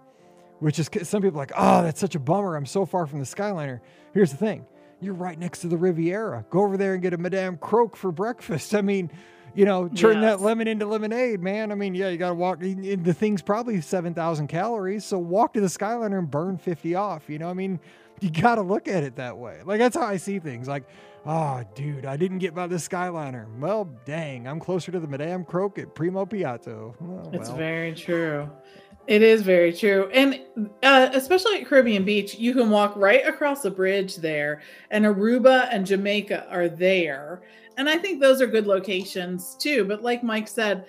Speaker 1: which is some people are like, oh, that's such a bummer. I'm so far from the Skyliner. Here's the thing you're right next to the Riviera. Go over there and get a Madame Croque for breakfast. I mean, you know, turn that lemon into lemonade, man. I mean, yeah, you got to walk. The thing's probably 7,000 calories. So walk to the Skyliner and burn 50 off. You know, I mean, you got to look at it that way. Like, that's how I see things. Like, oh, dude, I didn't get by the Skyliner. Well, dang, I'm closer to the Madame Croque at Primo Piatto. Oh,
Speaker 3: It's very true. It is very true. And uh, especially at Caribbean Beach, you can walk right across the bridge there, and Aruba and Jamaica are there. And I think those are good locations too. But like Mike said,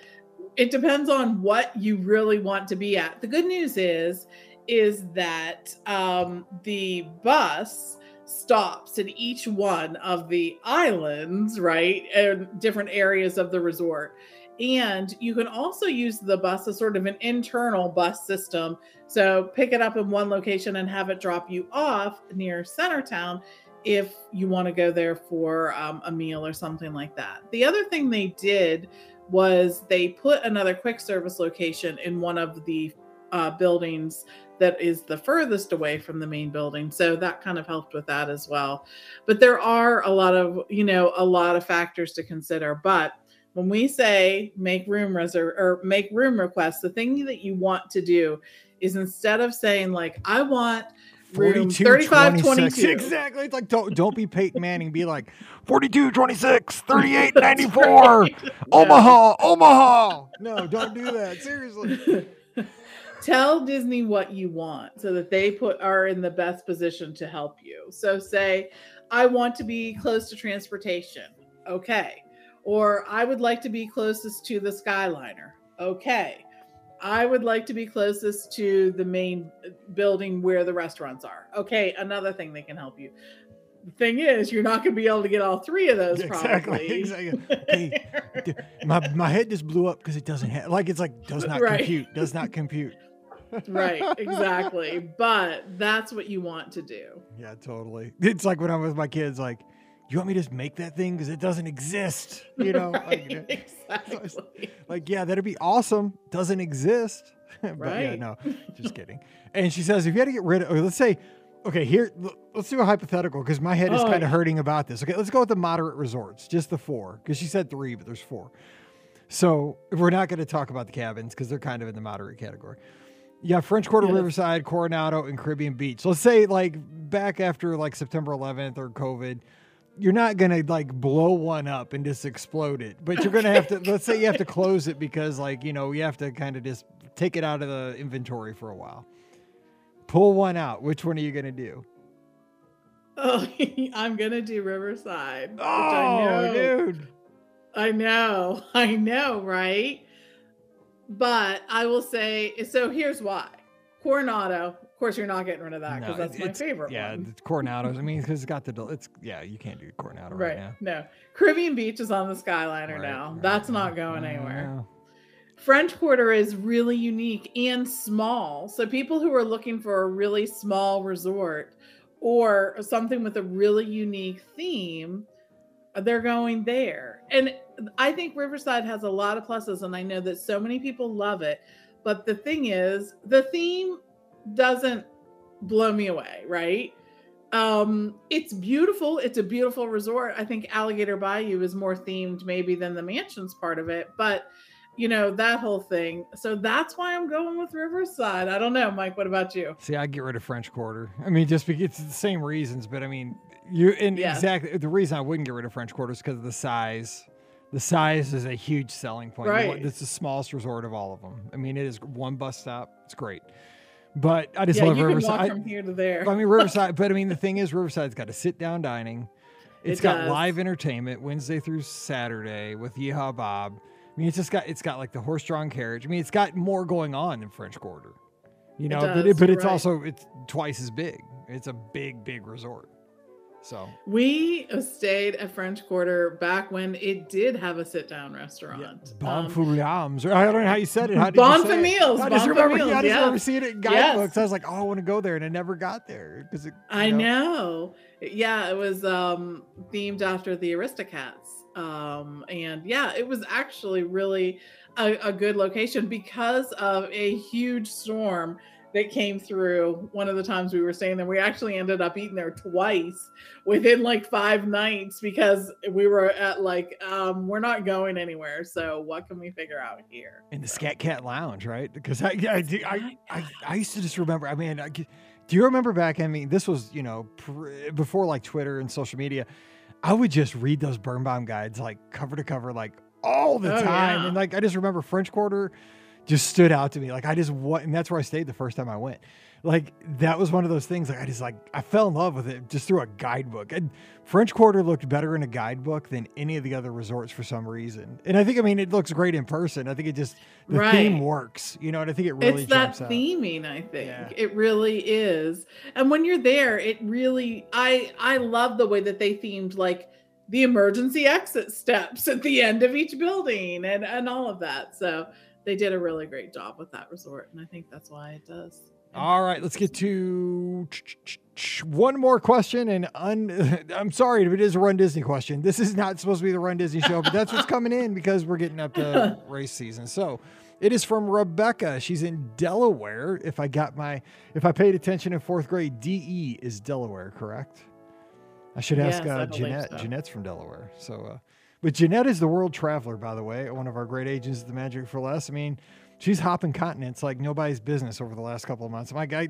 Speaker 3: it depends on what you really want to be at. The good news is, is that um, the bus stops in each one of the islands, right? And different areas of the resort. And you can also use the bus as sort of an internal bus system. So pick it up in one location and have it drop you off near Centertown if you want to go there for um, a meal or something like that. The other thing they did was they put another quick service location in one of the uh, buildings that is the furthest away from the main building. So that kind of helped with that as well. But there are a lot of, you know, a lot of factors to consider. But when we say make room reserve or make room requests, the thing that you want to do is instead of saying like I want room
Speaker 1: 42,
Speaker 3: 35 22
Speaker 1: Exactly. It's like don't don't be Peyton Manning. Be like 42, 26, 38, 94.
Speaker 3: right.
Speaker 1: Omaha, Omaha. No, don't do that. Seriously.
Speaker 3: Tell Disney what you want so that they put are in the best position to help you. So say I want to be close to transportation. Okay. Or I would like to be closest to the Skyliner. Okay. I would like to be closest to the main building where the restaurants are. Okay, another thing they can help you. The thing is, you're not going to be able to get all three of those
Speaker 1: Exactly,
Speaker 3: probably.
Speaker 1: exactly. Hey, My my head just blew up because it doesn't have like it's like does not
Speaker 3: Right.
Speaker 1: compute. Does not compute.
Speaker 3: right, exactly. But that's what you want to do.
Speaker 1: Yeah, totally. It's like when I'm with my kids, like, you want me to just make that thing because it doesn't exist, you know?
Speaker 3: Right,
Speaker 1: Like,
Speaker 3: exactly.
Speaker 1: like, yeah, that'd be awesome. Doesn't exist. but yeah,
Speaker 3: Right.
Speaker 1: no, just kidding. And she says, if you had to get rid of, or let's say, okay, here, let's do a hypothetical because my head is
Speaker 3: Oh,
Speaker 1: kind of
Speaker 3: yeah.
Speaker 1: hurting about this. Okay, let's go with the moderate resorts, just the four, because she said three, but there's four. So we're not going to talk about the cabins because they're kind of in the moderate category. Yeah, French Quarter,
Speaker 3: Yes.
Speaker 1: Riverside, Coronado, and Caribbean Beach. Let's say like back after like September 11th or COVID, you're not gonna like blow one up and just explode it, but you're gonna have to. let's say you have to close it because like you know you have to kind of just take it out of the inventory for a while. Pull one out. Which one are you gonna do?
Speaker 3: Oh, I'm gonna do Riverside.
Speaker 1: Oh,
Speaker 3: I know.
Speaker 1: dude.
Speaker 3: I know, I know, right? But I will say so. Here's why: Coronado. Of course, you're not getting rid of that because
Speaker 1: No,
Speaker 3: that's my favorite
Speaker 1: Yeah,
Speaker 3: one.
Speaker 1: it's Coronado's. I mean, because it's got the. del- It's yeah, you can't do Coronado right,
Speaker 3: Right?
Speaker 1: now.
Speaker 3: No, Caribbean Beach is on the Skyliner
Speaker 1: Right,
Speaker 3: now.
Speaker 1: right,
Speaker 3: That's not going anywhere. French Quarter is really unique and small. So people who are looking for a really small resort or something with a really unique theme, uh, they're going there. And I think Riverside has a lot of pluses and I know that so many people love it. But the thing is, the theme doesn't blow me away, right? Um, it's beautiful. It's a beautiful resort. I think Alligator Bayou is more themed maybe than the mansions part of it, but you know that whole thing. So that's why I'm going with Riverside. I don't know, Mike. What about you?
Speaker 1: See, I get rid of French Quarter. I mean, just because it's the same reasons, but I mean, you and
Speaker 3: Yeah.
Speaker 1: exactly the reason I wouldn't get rid of French Quarter is because of the size. The size is a huge selling point.
Speaker 3: Right.
Speaker 1: It's the smallest resort of all of them. I mean, it is one bus stop. It's great. But I just
Speaker 3: yeah,
Speaker 1: love
Speaker 3: you
Speaker 1: Riverside.
Speaker 3: can walk
Speaker 1: I-
Speaker 3: from here to there.
Speaker 1: I mean Riverside, but I mean the thing is Riverside's got a sit down dining. It's
Speaker 3: It
Speaker 1: got
Speaker 3: does.
Speaker 1: live entertainment Wednesday through Saturday with Yeehaw Bob. I mean it's just got it's got like the horse drawn carriage. I mean it's got more going on than French Quarter. You know, but
Speaker 3: does,
Speaker 1: it, but it's
Speaker 3: right.
Speaker 1: also it's twice as big. It's a big big resort. So
Speaker 3: We stayed at French Quarter back when it did have a sit-down restaurant.
Speaker 1: Bon
Speaker 3: Um,
Speaker 1: I don't know how you said it. How did
Speaker 3: Bon
Speaker 1: you say I just
Speaker 3: Bon
Speaker 1: remember, I just
Speaker 3: yeah.
Speaker 1: remember seeing it in
Speaker 3: Yes.
Speaker 1: guidebooks. I was like, oh, I want to go there, and I never got there because
Speaker 3: I know. Yeah, it was um themed after the Aristocats. Um and yeah, it was actually really a, a good location because of a huge storm that came through one of the times we were staying there. We actually ended up eating there twice within like five nights because we were at like um we're not going anywhere. So what can we figure out here?
Speaker 1: in the Scat Cat Lounge, right? Because I, I, I, I, I, I used to just remember. I mean, I, do you remember back? I mean, this was you know pr- before like Twitter and social media. I would just read those Birnbaum guides like cover to cover, like all the
Speaker 3: Oh,
Speaker 1: time,
Speaker 3: yeah.
Speaker 1: and like I just remember French Quarter just stood out to me. Like I just what, and that's where I stayed the first time I went. Like that was one of those things. Like I just like I fell in love with it just through a guidebook. And French Quarter looked better in a guidebook than any of the other resorts for some reason. And I think I mean it looks great in person. I think it just the theme works, you know. And I think it really
Speaker 3: it's that
Speaker 1: out.
Speaker 3: theming i think
Speaker 1: Yeah.
Speaker 3: it really is and when you're there it really i i love the way that they themed like the emergency exit steps at the end of each building and and all of that so they did a really great job with that resort and i think that's why it does
Speaker 1: All right, let's get to one more question. And un, I'm sorry if it is a Run Disney question. This is not supposed to be the Run Disney show, but that's what's coming in because we're getting up to race season. So it is from Rebecca. She's in Delaware. If I got my, if I paid attention in fourth grade, DE is Delaware, correct? I should ask
Speaker 3: Yes, I
Speaker 1: uh,
Speaker 3: believe
Speaker 1: Jeanette.
Speaker 3: so.
Speaker 1: Jeanette's from Delaware. So, uh, but Jeanette is the world traveler, by the way, one of our great agents at the Magic for Less. I mean, she's hopping continents like nobody's business over the last couple of months. My guy,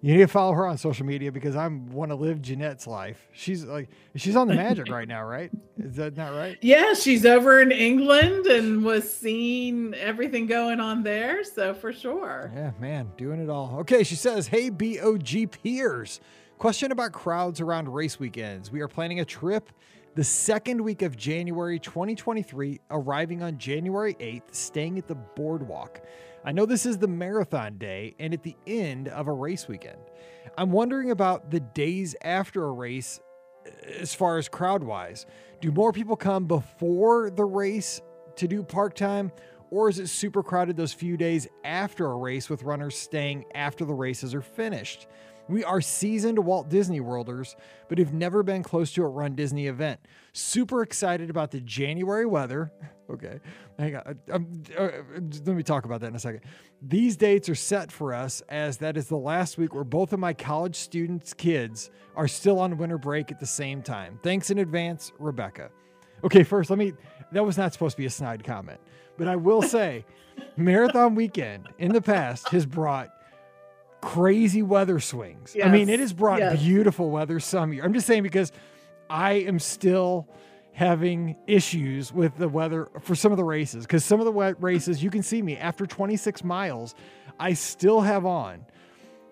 Speaker 1: you need to follow her on social media because I want to live Jeanette's life. She's like, she's on the Magic right now, right? Is that not right?
Speaker 3: yeah she's over in england and was seeing everything going on there so for sure
Speaker 1: Yeah, man, doing it all. Okay, she says, Hey, BOG peers. Question about crowds around race weekends. We are planning a trip the second week of January 2023, arriving on January 8th, staying at the boardwalk. I know this is the marathon day and at the end of a race weekend. I'm wondering about the days after a race uh, as far as crowd wise. Do more people come before the race to do park time, or is it super crowded those few days after a race with runners staying after the races are finished? We are seasoned Walt Disney Worlders, but have never been close to a Run Disney event. Super excited about the January weather. Okay, hang on. Um, uh, let me talk about that in a second. These dates are set for us as that is the last week where both of my college students' kids are still on winter break at the same time. Thanks in advance, Rebecca. Okay, first, let me. That was not supposed to be a snide comment, but I will say, Marathon Weekend in the past has brought crazy weather swings. I mean, it has brought
Speaker 3: yes.
Speaker 1: beautiful weather some year. I'm just saying because I am still having issues with the weather for some of the races because some of the races you can see me after 26 miles i still have on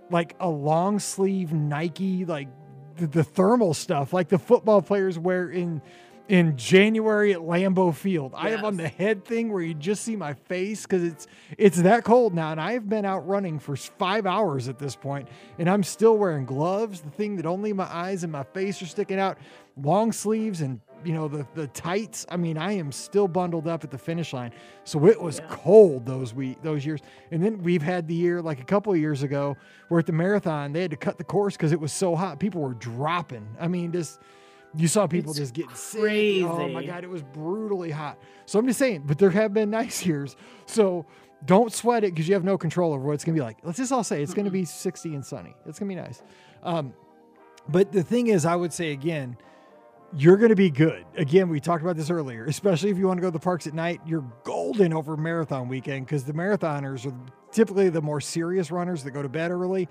Speaker 1: like a long sleeve nike like the, the thermal stuff like the football players wear in in january at lambeau field. I have on the head thing where you just see my face because it's it's that cold now and i have been out running for five hours at this point and i'm still wearing gloves the thing that only my eyes and my face are sticking out long sleeves and you know the the tights. I mean i am still bundled up at the finish line. So it was
Speaker 3: Yeah.
Speaker 1: cold those week those years. And then we've had the year like a couple of years ago where at the marathon. They had to cut the course because it was so hot. People were dropping. I mean just you saw people
Speaker 3: It's
Speaker 1: just getting sick. Oh my god, it was brutally hot. So I'm just saying, but there have been nice years. So don't sweat it because you have no control over what it's gonna be like. Let's just all say it's gonna be 60 and sunny. It's gonna be nice. Um, but the thing is, I would say again, you're going to be good. Again, we talked about this earlier, especially if you want to go to the parks at night, you're golden over marathon weekend because the marathoners are typically the more serious runners that go to bed early.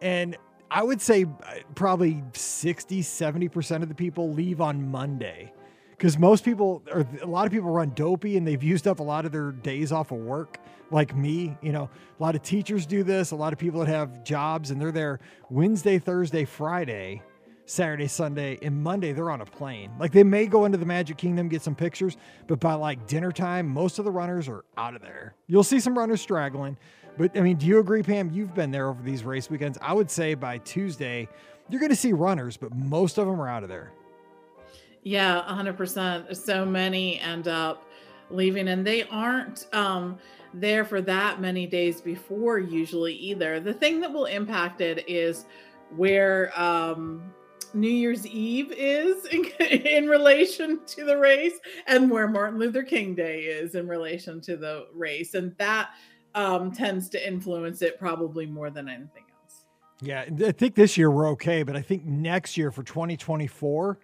Speaker 1: And I would say uh, probably 60, 70% of the people leave on Monday. Because most people or a lot of people run dopey and they've used up a lot of their days off of work like me you know. A lot of teachers do this a lot of people that have jobs and they're there wednesday thursday friday saturday sunday and monday they're on a plane. Like they may go into the magic kingdom get some pictures but by like dinner time most of the runners are out of there. You'll see some runners straggling but i mean do you agree pam you've been there over these race weekends i would say by tuesday you're going to see runners but most of them are out of there
Speaker 3: yeah, 100%. So many end up leaving and they aren't um, there for that many days before usually either. The thing that will impact it is where um, New Year's Eve is in, in, relation to the race and where Martin Luther King Day is in relation to the race. And that um, tends to influence it probably more than anything else.
Speaker 1: Yeah, I think this year we're okay, but I think next year for 2024,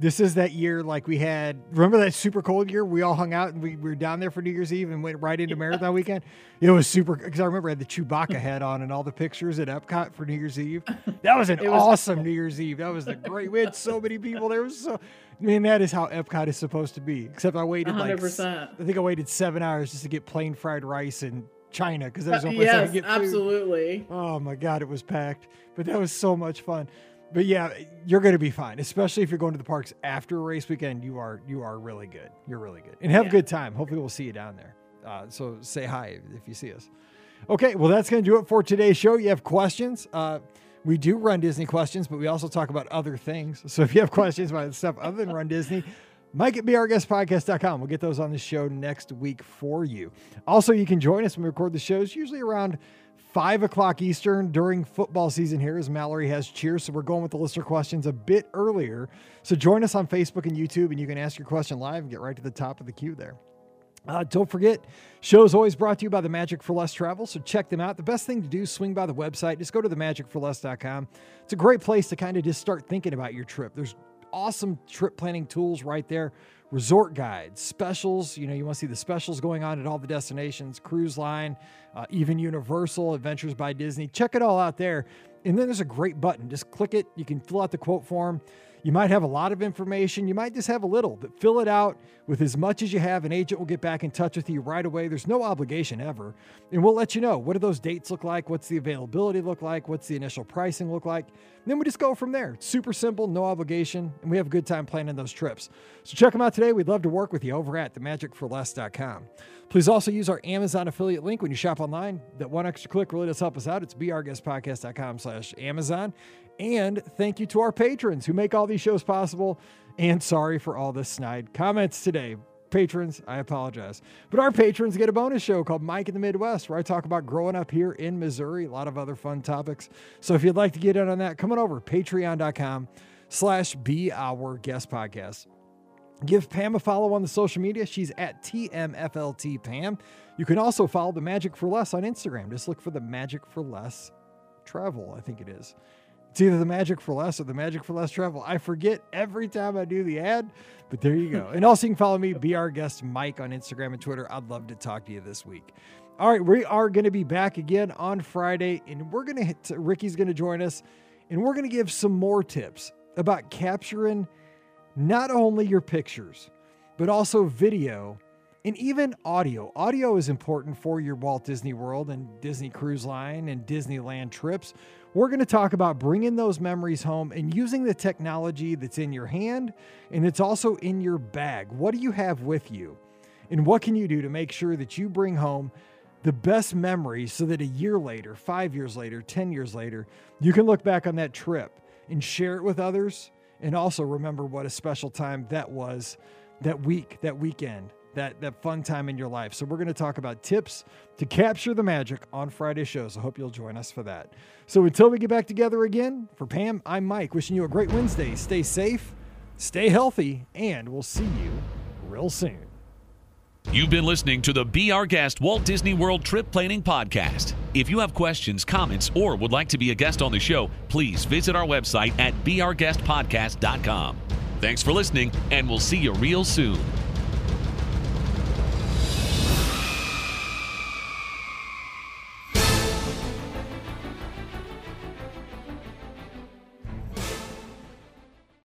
Speaker 1: this is that year like we had remember that super cold year we all hung out and we, we were down there for new year's eve and went right into marathon weekend it was super because i remember i had the chewbacca hat on and all the pictures at epcot for new year's eve that was an was awesome cool. new year's eve that was the great we had so many people there was so I mean, that is how Epcot is supposed to be. Except I waited 100%. like I think I waited seven hours just to get plain fried rice in China because there was no place yes, I could get food.
Speaker 3: Absolutely.
Speaker 1: Oh my god, it was packed, but that was so much fun but yeah, you're going to be fine, especially if you're going to the parks after a race weekend. You are you are really good. You're really good, and have yeah. a good time. Hopefully, we'll see you down there. Uh, so say hi if you see us. Okay, well that's going to do it for today's show. You have questions? Uh, we do run Disney questions, but we also talk about other things. So if you have questions about stuff other than Run Disney, Mike at BeOurGuestPodcast.com. We'll get those on the show next week for you. Also, you can join us when we record the shows, usually around 5 o'clock Eastern during football season here as Mallory has cheers. So we're going with the listener questions a bit earlier. So join us on Facebook and YouTube and you can ask your question live and get right to the top of the queue there. Uh, don't forget, shows always brought to you by the Magic for Less Travel, so check them out. The best thing to do swing by the website. Just go to the themagicforless.com. It's a great place to kind of just start thinking about your trip. There's awesome trip planning tools right there resort guides, specials. You know, you want to see the specials going on at all the destinations, cruise line, uh, even Universal, Adventures by Disney. Check it all out there. And then there's a great button. Just click it. You can fill out the quote form. You might have a lot of information. You might just have a little, but fill it out with as much as you have. An agent will get back in touch with you right away. There's no obligation ever. And we'll let you know what do those dates look like? What's the availability look like? What's the initial pricing look like? And then we just go from there. It's super simple, no obligation, and we have a good time planning those trips. So check them out today. We'd love to work with you over at themagicforless.com. Please also use our Amazon affiliate link when you shop online. That one extra click really does help us out. It's beourguestpodcast.com slash Amazon. And thank you to our patrons who make all these shows possible. And sorry for all the snide comments today. Patrons, I apologize. But our patrons get a bonus show called Mike in the Midwest, where I talk about growing up here in Missouri, a lot of other fun topics. So if you'd like to get in on that, come on over, patreon.com slash be our guest podcast. Give Pam a follow on the social media. She's at TMFLT Pam. You can also follow the Magic for Less on Instagram. Just look for the Magic for Less Travel, I think it is. It's either the Magic for Less or the Magic for Less Travel. I forget every time I do the ad, but there you go. and also, you can follow me, be our guest Mike on Instagram and Twitter. I'd love to talk to you this week. All right, we are going to be back again on Friday, and we're going to hit, Ricky's going to join us, and we're going to give some more tips about capturing not only your pictures, but also video and even audio. Audio is important for your Walt Disney World and Disney Cruise Line and Disneyland trips. We're going to talk about bringing those memories home and using the technology that's in your hand and it's also in your bag. What do you have with you? And what can you do to make sure that you bring home the best memories so that a year later, five years later, 10 years later, you can look back on that trip and share it with others and also remember what a special time that was that week, that weekend that that fun time in your life. So we're going to talk about tips to capture the magic on Friday shows. I hope you'll join us for that. So until we get back together again, for Pam, I'm Mike, wishing you a great Wednesday. Stay safe, stay healthy, and we'll see you real soon.
Speaker 2: You've been listening to the Be Our Guest Walt Disney World Trip Planning Podcast. If you have questions, comments, or would like to be a guest on the show, please visit our website at beourguestpodcast.com. Thanks for listening, and we'll see you real soon.